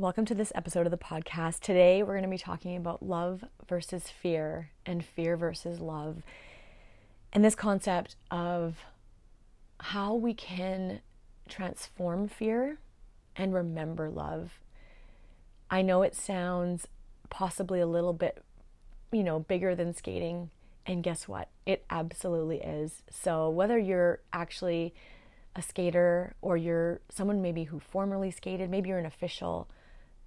Welcome to this episode of the podcast. Today, we're going to be talking about love versus fear and fear versus love, and this concept of how we can transform fear and remember love. I know it sounds possibly a little bit, you know, bigger than skating, and guess what? It absolutely is. So, whether you're actually a skater or you're someone maybe who formerly skated, maybe you're an official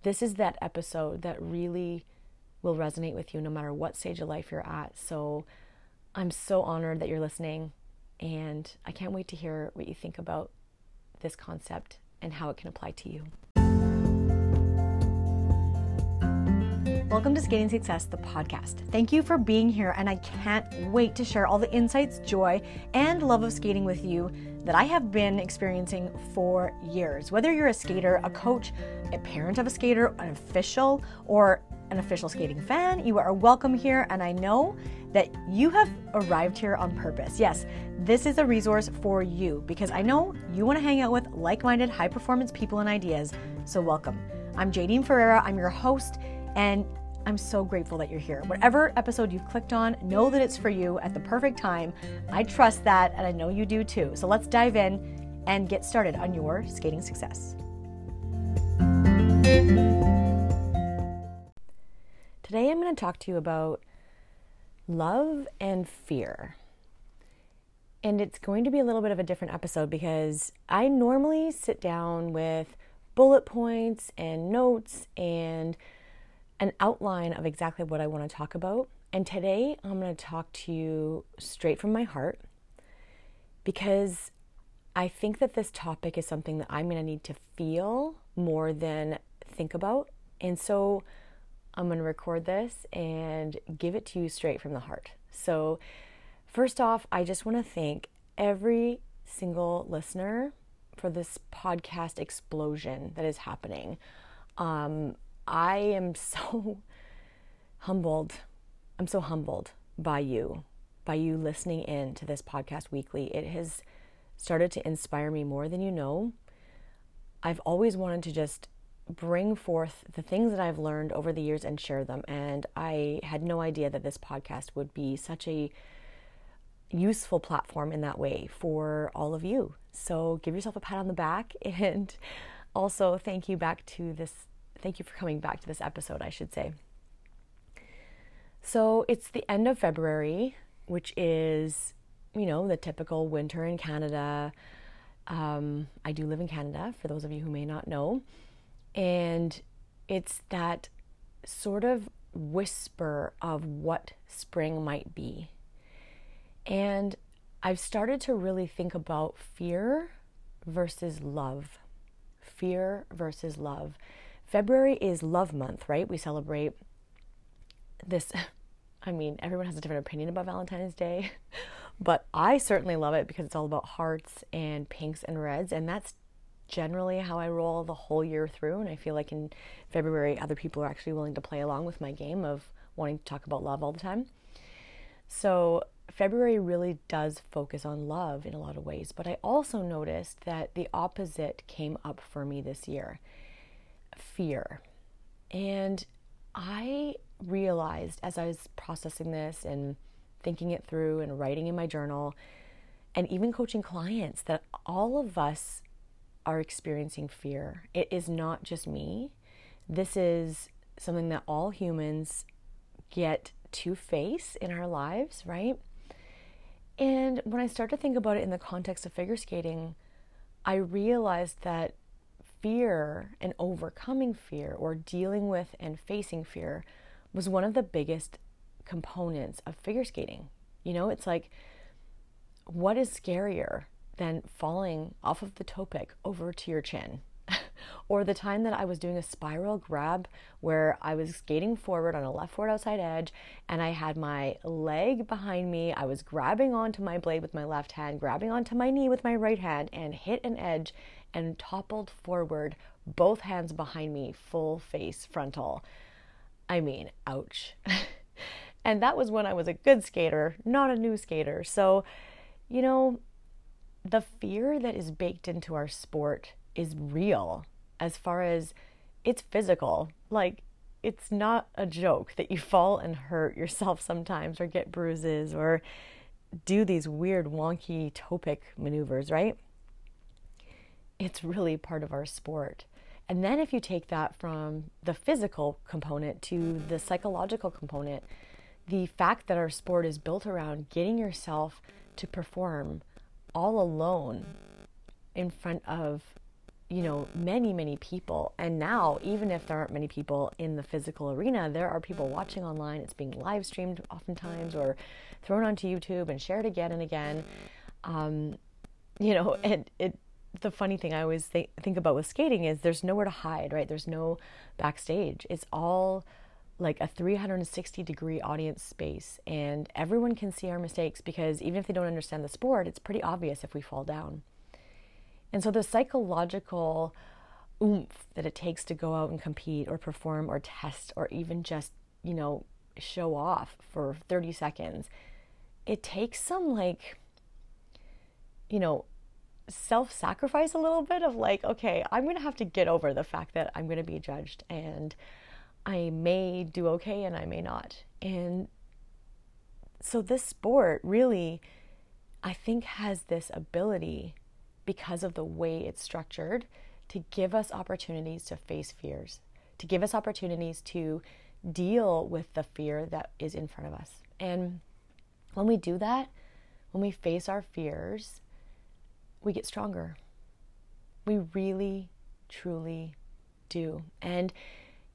this is that episode that really will resonate with you no matter what stage of life you're at. So I'm so honored that you're listening, and I can't wait to hear what you think about this concept and how it can apply to you. Welcome to Skating Success, the podcast. Thank you for being here, and I can't wait to share all the insights, joy, and love of skating with you that I have been experiencing for years. Whether you're a skater, a coach, a parent of a skater, an official, or an official skating fan, you are welcome here. And I know that you have arrived here on purpose. Yes, this is a resource for you because I know you want to hang out with like minded, high performance people and ideas. So, welcome. I'm Jadine Ferreira, I'm your host, and I'm so grateful that you're here. Whatever episode you've clicked on, know that it's for you at the perfect time. I trust that, and I know you do too. So let's dive in and get started on your skating success. Today, I'm going to talk to you about love and fear. And it's going to be a little bit of a different episode because I normally sit down with bullet points and notes and an outline of exactly what I want to talk about. And today I'm going to talk to you straight from my heart because I think that this topic is something that I'm going to need to feel more than think about. And so I'm going to record this and give it to you straight from the heart. So, first off, I just want to thank every single listener for this podcast explosion that is happening. Um, I am so humbled. I'm so humbled by you, by you listening in to this podcast weekly. It has started to inspire me more than you know. I've always wanted to just bring forth the things that I've learned over the years and share them. And I had no idea that this podcast would be such a useful platform in that way for all of you. So give yourself a pat on the back and also thank you back to this Thank you for coming back to this episode, I should say. So it's the end of February, which is, you know, the typical winter in Canada. Um, I do live in Canada, for those of you who may not know. And it's that sort of whisper of what spring might be. And I've started to really think about fear versus love. Fear versus love. February is love month, right? We celebrate this. I mean, everyone has a different opinion about Valentine's Day, but I certainly love it because it's all about hearts and pinks and reds, and that's generally how I roll the whole year through. And I feel like in February, other people are actually willing to play along with my game of wanting to talk about love all the time. So, February really does focus on love in a lot of ways, but I also noticed that the opposite came up for me this year fear. And I realized as I was processing this and thinking it through and writing in my journal and even coaching clients that all of us are experiencing fear. It is not just me. This is something that all humans get to face in our lives, right? And when I start to think about it in the context of figure skating, I realized that fear and overcoming fear or dealing with and facing fear was one of the biggest components of figure skating. You know, it's like, what is scarier than falling off of the toe pick over to your chin? or the time that I was doing a spiral grab where I was skating forward on a left forward outside edge and I had my leg behind me. I was grabbing onto my blade with my left hand, grabbing onto my knee with my right hand, and hit an edge and toppled forward, both hands behind me, full face frontal. I mean, ouch. and that was when I was a good skater, not a new skater. So, you know, the fear that is baked into our sport is real as far as it's physical. Like, it's not a joke that you fall and hurt yourself sometimes or get bruises or do these weird, wonky toe pick maneuvers, right? It's really part of our sport. And then if you take that from the physical component to the psychological component, the fact that our sport is built around getting yourself to perform all alone in front of you know many many people. And now even if there aren't many people in the physical arena there are people watching online. It's being live streamed oftentimes or thrown onto youtube and shared again and again. Um, you know and it the funny thing i always think, think about with skating is there's nowhere to hide right? There's no backstage. It's all like a 360 degree audience space and everyone can see our mistakes because even if they don't understand the sport it's pretty obvious if we fall down. And so the psychological oomph that it takes to go out and compete or perform or test or even just, you know, show off for 30 seconds, it takes some like, you know, self sacrifice a little bit of like, okay, I'm going to have to get over the fact that I'm going to be judged and I may do okay and I may not. And so this sport really, I think, has this ability because of the way it's structured to give us opportunities to face fears, to give us opportunities to deal with the fear that is in front of us. And when we do that, when we face our fears, we get stronger. We really, truly do. And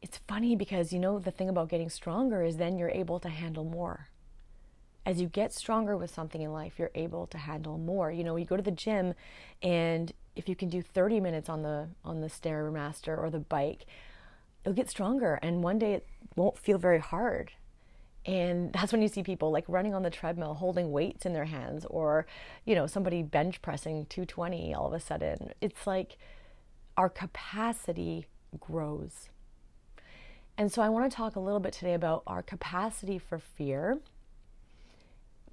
it's funny because, you know, the thing about getting stronger is then you're able to handle more as you get stronger with something in life, you're able to handle more. You know, you go to the gym and if you can do 30 minutes on the on the stairmaster or the bike, you'll get stronger and one day it won't feel very hard. And that's when you see people like running on the treadmill holding weights in their hands or, you know, somebody bench pressing 220 all of a sudden. It's like our capacity grows. And so I want to talk a little bit today about our capacity for fear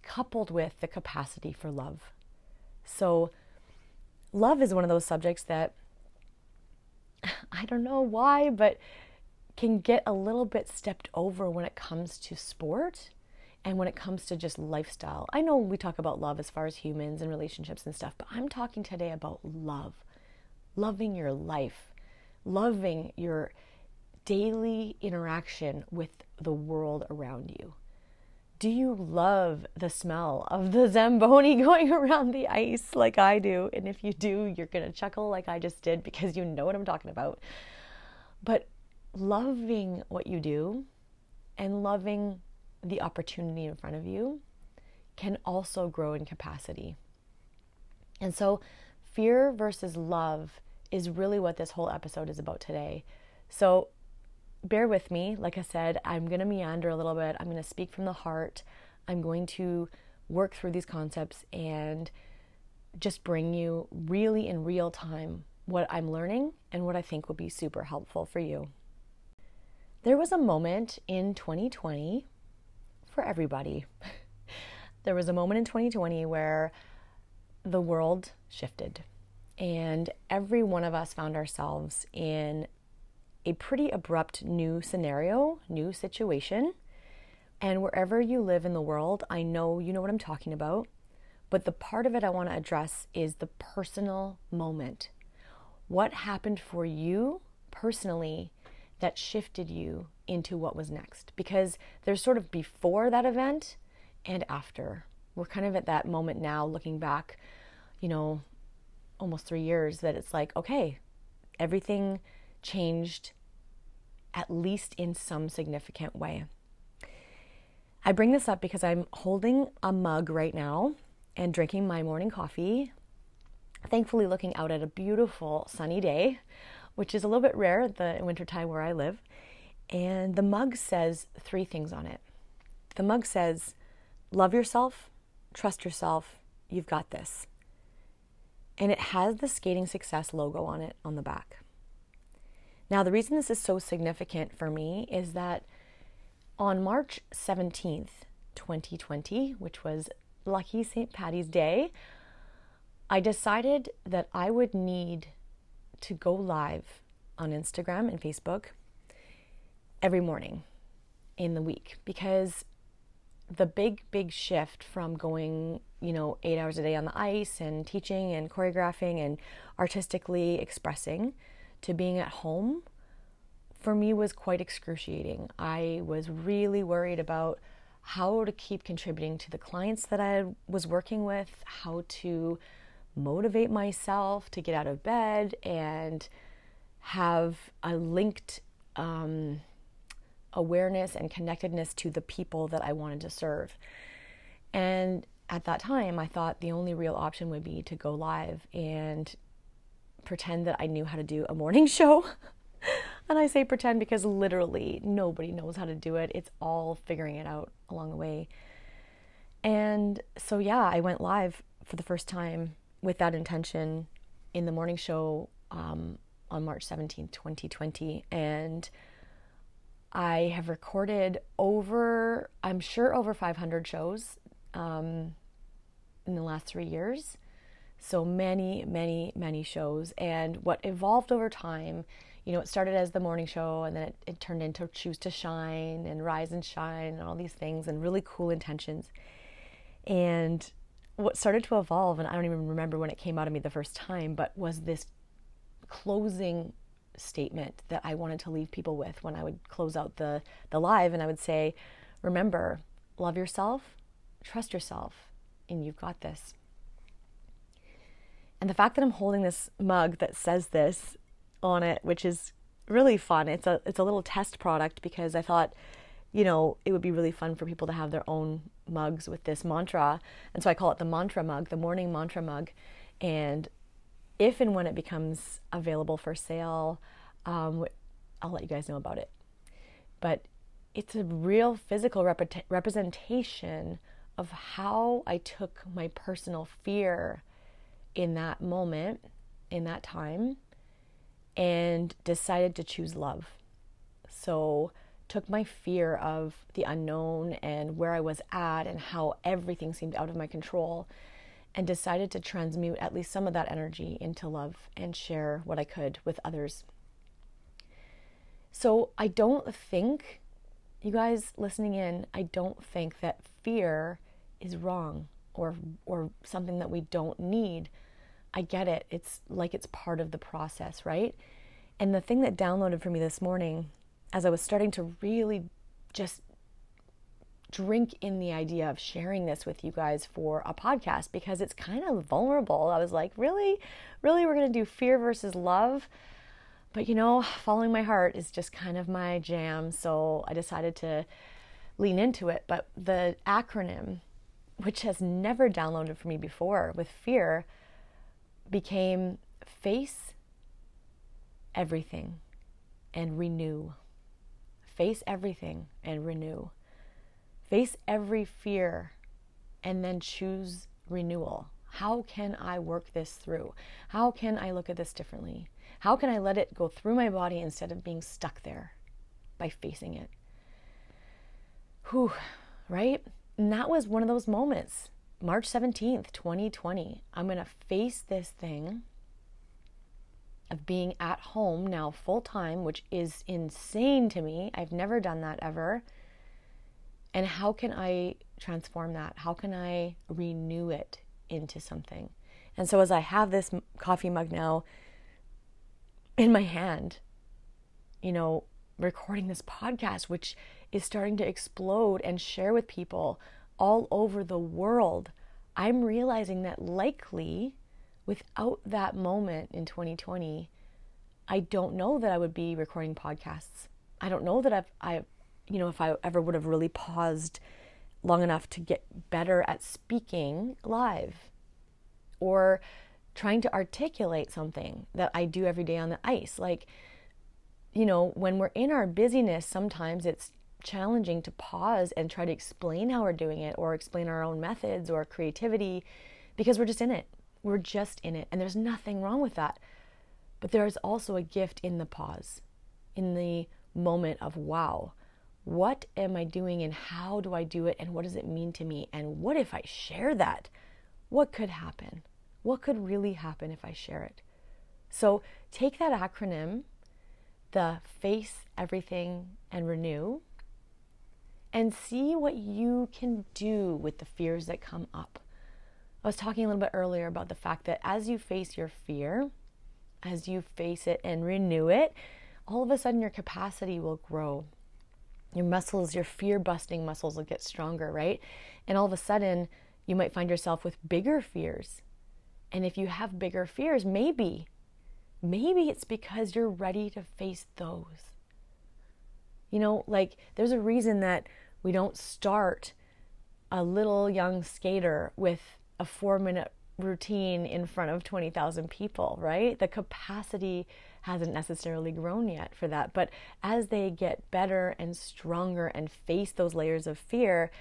coupled with the capacity for love. So, love is one of those subjects that I don't know why, but can get a little bit stepped over when it comes to sport and when it comes to just lifestyle. I know we talk about love as far as humans and relationships and stuff, but I'm talking today about love. Loving your life, loving your daily interaction with the world around you do you love the smell of the Zamboni going around the ice like I do? And if you do, you're going to chuckle like I just did because you know what I'm talking about. But loving what you do and loving the opportunity in front of you can also grow in capacity. And so, fear versus love is really what this whole episode is about today. So, bear with me. Like I said, I'm going to meander a little bit. I'm going to speak from the heart. I'm going to work through these concepts and just bring you really in real time what I'm learning and what I think will be super helpful for you. There was a moment in 2020 for everybody. there was a moment in 2020 where the world shifted and every one of us found ourselves in a pretty abrupt new scenario, new situation. And wherever you live in the world, I know you know what I'm talking about. But the part of it I want to address is the personal moment. What happened for you personally that shifted you into what was next? Because there's sort of before that event and after. We're kind of at that moment now, looking back, you know, almost three years, that it's like, okay, everything changed at least in some significant way. I bring this up because I'm holding a mug right now and drinking my morning coffee. Thankfully, looking out at a beautiful sunny day, which is a little bit rare at the wintertime where I live. And the mug says three things on it. The mug says, Love yourself, trust yourself, you've got this. And it has the Skating Success logo on it on the back. Now, the reason this is so significant for me is that on March 17th, 2020, which was lucky St. Patty's Day, I decided that I would need to go live on Instagram and Facebook every morning in the week because the big, big shift from going, you know, eight hours a day on the ice and teaching and choreographing and artistically expressing to being at home for me was quite excruciating. I was really worried about how to keep contributing to the clients that I was working with, how to motivate myself to get out of bed and have a linked um, awareness and connectedness to the people that I wanted to serve. And at that time, I thought the only real option would be to go live and pretend that I knew how to do a morning show. and I say pretend because literally nobody knows how to do it. It's all figuring it out along the way. And so, yeah, I went live for the first time with that intention in the morning show um, on March 17th, 2020. And I have recorded over, I'm sure, over 500 shows um, in the last three years. So many, many, many shows. And what evolved over time, you know, it started as the morning show and then it, it turned into Choose to Shine and Rise and Shine and all these things and really cool intentions. And what started to evolve, and I don't even remember when it came out of me the first time, but was this closing statement that I wanted to leave people with when I would close out the, the live. And I would say, remember, love yourself, trust yourself, and you've got this. And the fact that I'm holding this mug that says this on it, which is really fun. It's a it's a little test product because I thought, you know, it would be really fun for people to have their own mugs with this mantra. And so I call it the mantra mug, the morning mantra mug. And if and when it becomes available for sale, um, I'll let you guys know about it. But it's a real physical rep- representation of how I took my personal fear in that moment, in that time, and decided to choose love. So, took my fear of the unknown and where I was at and how everything seemed out of my control and decided to transmute at least some of that energy into love and share what I could with others. So I don't think, you guys listening in, I don't think that fear is wrong or or something that we don't need. I get it. It's like it's part of the process, right? And the thing that downloaded for me this morning as I was starting to really just drink in the idea of sharing this with you guys for a podcast because it's kind of vulnerable. I was like, really? Really? We're going to do fear versus love? But you know, following my heart is just kind of my jam. So I decided to lean into it. But the acronym, which has never downloaded for me before with fear, became face everything and renew. Face everything and renew. Face every fear and then choose renewal. How can I work this through? How can I look at this differently? How can I let it go through my body instead of being stuck there by facing it? Whew, right? And that was one of those moments. March 17th, 2020. I'm going to face this thing of being at home now full time, which is insane to me. I've never done that ever. And how can I transform that? How can I renew it into something? And so, as I have this coffee mug now in my hand, you know, recording this podcast, which is starting to explode and share with people all over the world, I'm realizing that likely without that moment in 2020, I don't know that I would be recording podcasts. I don't know that I've, I you know, if I ever would have really paused long enough to get better at speaking live or trying to articulate something that I do every day on the ice. Like, you know, when we're in our busyness, sometimes it's challenging to pause and try to explain how we're doing it or explain our own methods or creativity because we're just in it. We're just in it. And there's nothing wrong with that. But there is also a gift in the pause, in the moment of wow what am I doing and how do I do it and what does it mean to me? And what if I share that? What could happen? What could really happen if I share it? So take that acronym the face everything and renew and see what you can do with the fears that come up. I was talking a little bit earlier about the fact that as you face your fear, as you face it and renew it, all of a sudden your capacity will grow. Your muscles, your fear busting muscles will get stronger, right? And all of a sudden, you might find yourself with bigger fears. And if you have bigger fears, maybe, maybe it's because you're ready to face those. You know, like there's a reason that we don't start a little young skater with a four minute routine in front of 20,000 people, right? The capacity hasn't necessarily grown yet for that. But as they get better and stronger and face those layers of fear,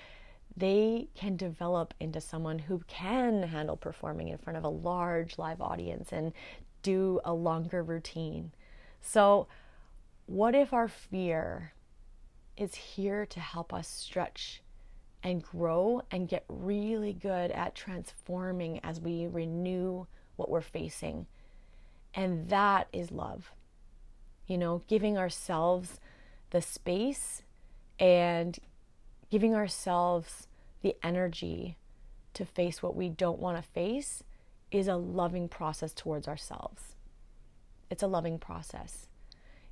they can develop into someone who can handle performing in front of a large live audience and do a longer routine. So, what if our fear is here to help us stretch and grow and get really good at transforming as we renew what we're facing? And that is love. You know, giving ourselves the space and giving ourselves the energy to face what we don't want to face is a loving process towards ourselves. It's a loving process.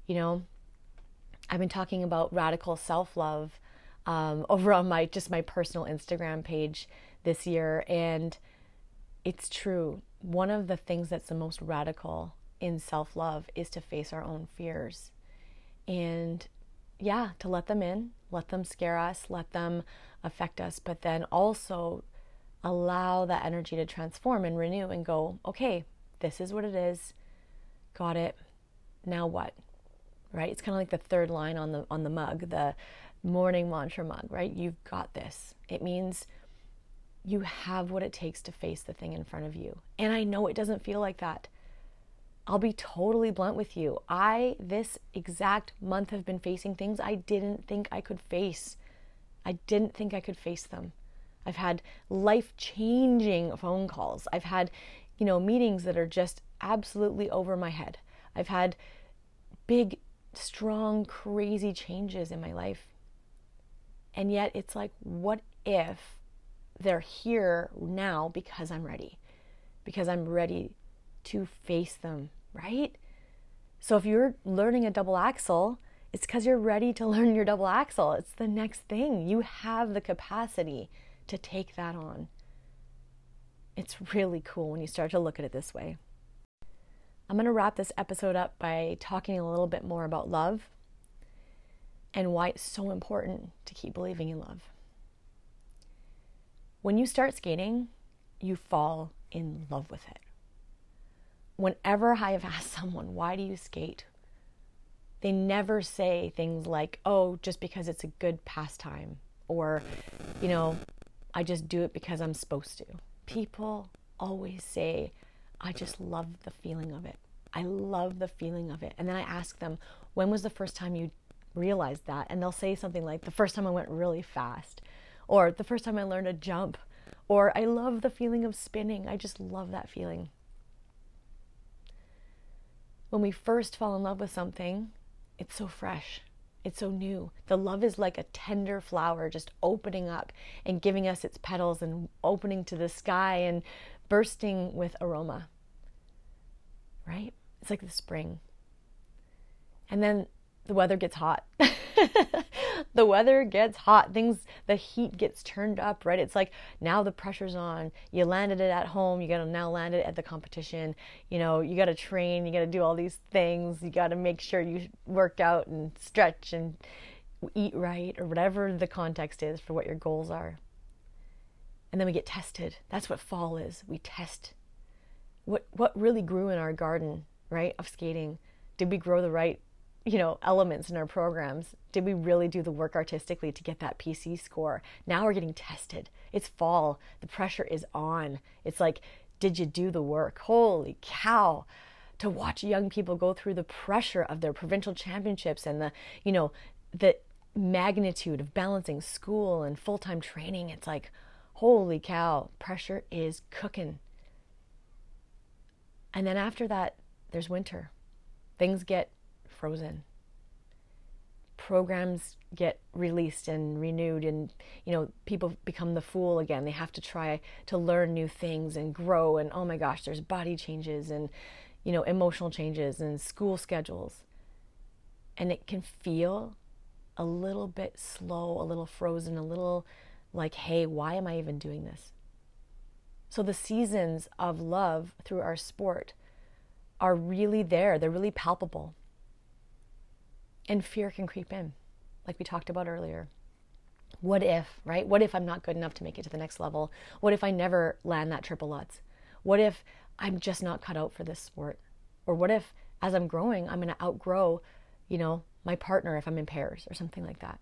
You know, I've been talking about radical self love um, over on my just my personal Instagram page this year, and it's true. One of the things that's the most radical in self love is to face our own fears. And yeah, to let them in, let them scare us, let them affect us, but then also allow that energy to transform and renew and go, okay, this is what it is. Got it. Now what? Right? It's kind of like the third line on the on the mug, the morning mantra mug, right? You've got this. It means you have what it takes to face the thing in front of you. And I know it doesn't feel like that. I'll be totally blunt with you. I, this exact month, have been facing things I didn't think I could face. I didn't think I could face them. I've had life changing phone calls. I've had, you know, meetings that are just absolutely over my head. I've had big, strong, crazy changes in my life. And yet it's like, what if they're here now because I'm ready? Because I'm ready to face them, right? So if you're learning a double Axel, it's because you're ready to learn your double Axel. It's the next thing. You have the capacity to take that on. It's really cool when you start to look at it this way. I'm going to wrap this episode up by talking a little bit more about love and why it's so important to keep believing in love. When you start skating, you fall in love with it whenever I have asked someone, why do you skate? They never say things like, oh, just because it's a good pastime, or, you know, I just do it because I'm supposed to. People always say, I just love the feeling of it. I love the feeling of it. And then I ask them, when was the first time you realized that? And they'll say something like, the first time I went really fast, or the first time I learned to jump, or I love the feeling of spinning. I just love that feeling when we first fall in love with something, it's so fresh. It's so new. The love is like a tender flower just opening up and giving us its petals and opening to the sky and bursting with aroma. Right? It's like the spring. And then the weather gets hot. the weather gets hot. Things, the heat gets turned up, right? It's like now the pressure's on. You landed it at home. You got to now land it at the competition. You know, you got to train. You got to do all these things. You got to make sure you work out and stretch and eat right or whatever the context is for what your goals are. And then we get tested. That's what fall is. We test what what really grew in our garden, right? Of skating. Did we grow the right you know elements in our programs did we really do the work artistically to get that pc score? Now we're getting tested. It's fall. The pressure is on. It's like did you do the work? Holy cow. To watch young people go through the pressure of their provincial championships and the you know the magnitude of balancing school and full-time training it's like holy cow pressure is cooking. And then after that there's winter. Things get frozen. programs get released and renewed and you know people become the fool again. They have to try to learn new things and grow and oh my gosh there's body changes and you know emotional changes and school schedules. And it can feel a little bit slow a little frozen a little like hey why am i even doing this? So the seasons of love through our sport are really there. They're really palpable and fear can creep in, like we talked about earlier. What if, right? What if I'm not good enough to make it to the next level? What if I never land that triple Lutz? What if I'm just not cut out for this sport? Or what if, as I'm growing, I'm going to outgrow, you know, my partner if I'm in pairs or something like that?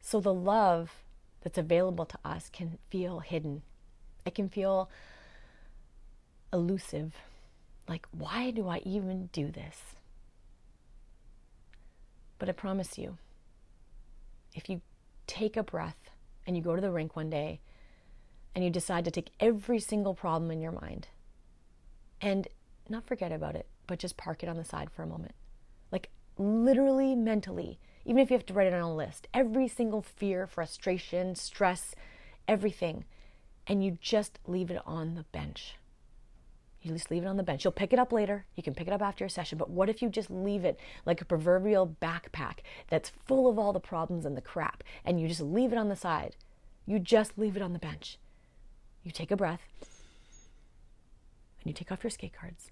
So the love that's available to us can feel hidden. It can feel elusive like, why do I even do this? But I promise you, if you take a breath and you go to the rink one day and you decide to take every single problem in your mind and not forget about it, but just park it on the side for a moment. Like, literally, mentally, even if you have to write it on a list, every single fear, frustration, stress, everything, and you just leave it on the bench. You just leave it on the bench. You'll pick it up later. You can pick it up after your session. But what if you just leave it like a proverbial backpack that's full of all the problems and the crap, and you just leave it on the side? You just leave it on the bench. You take a breath, and you take off your skate guards,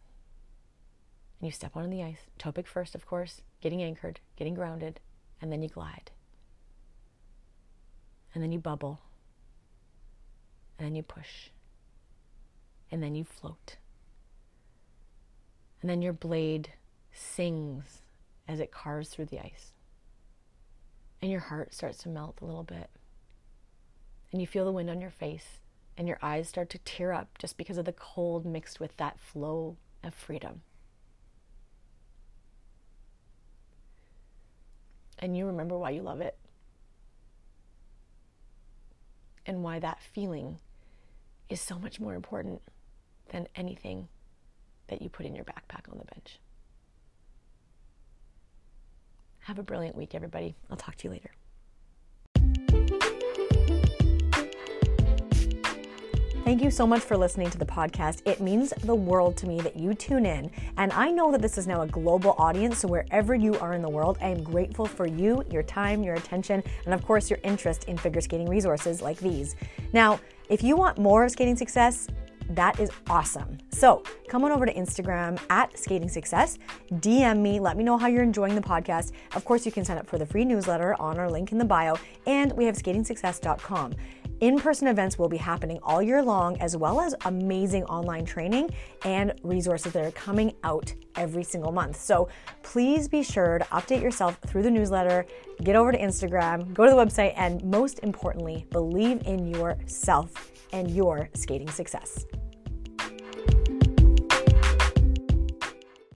and you step on the ice. Toe pick first, of course, getting anchored, getting grounded, and then you glide. And then you bubble, and then you push, and then you float. And then your blade sings as it carves through the ice. And your heart starts to melt a little bit. And you feel the wind on your face, and your eyes start to tear up just because of the cold mixed with that flow of freedom. And you remember why you love it and why that feeling is so much more important than anything that you put in your backpack on the bench. Have a brilliant week, everybody. I'll talk to you later. Thank you so much for listening to the podcast. It means the world to me that you tune in. And I know that this is now a global audience, so wherever you are in the world, I am grateful for you, your time, your attention, and of course, your interest in figure skating resources like these. Now, if you want more of skating success, that is awesome. So come on over to Instagram at Skating Success, DM me, let me know how you're enjoying the podcast. Of course, you can sign up for the free newsletter on our link in the bio, and we have skatingsuccess.com. In person events will be happening all year long, as well as amazing online training and resources that are coming out every single month. So please be sure to update yourself through the newsletter, get over to Instagram, go to the website, and most importantly, believe in yourself and your skating success.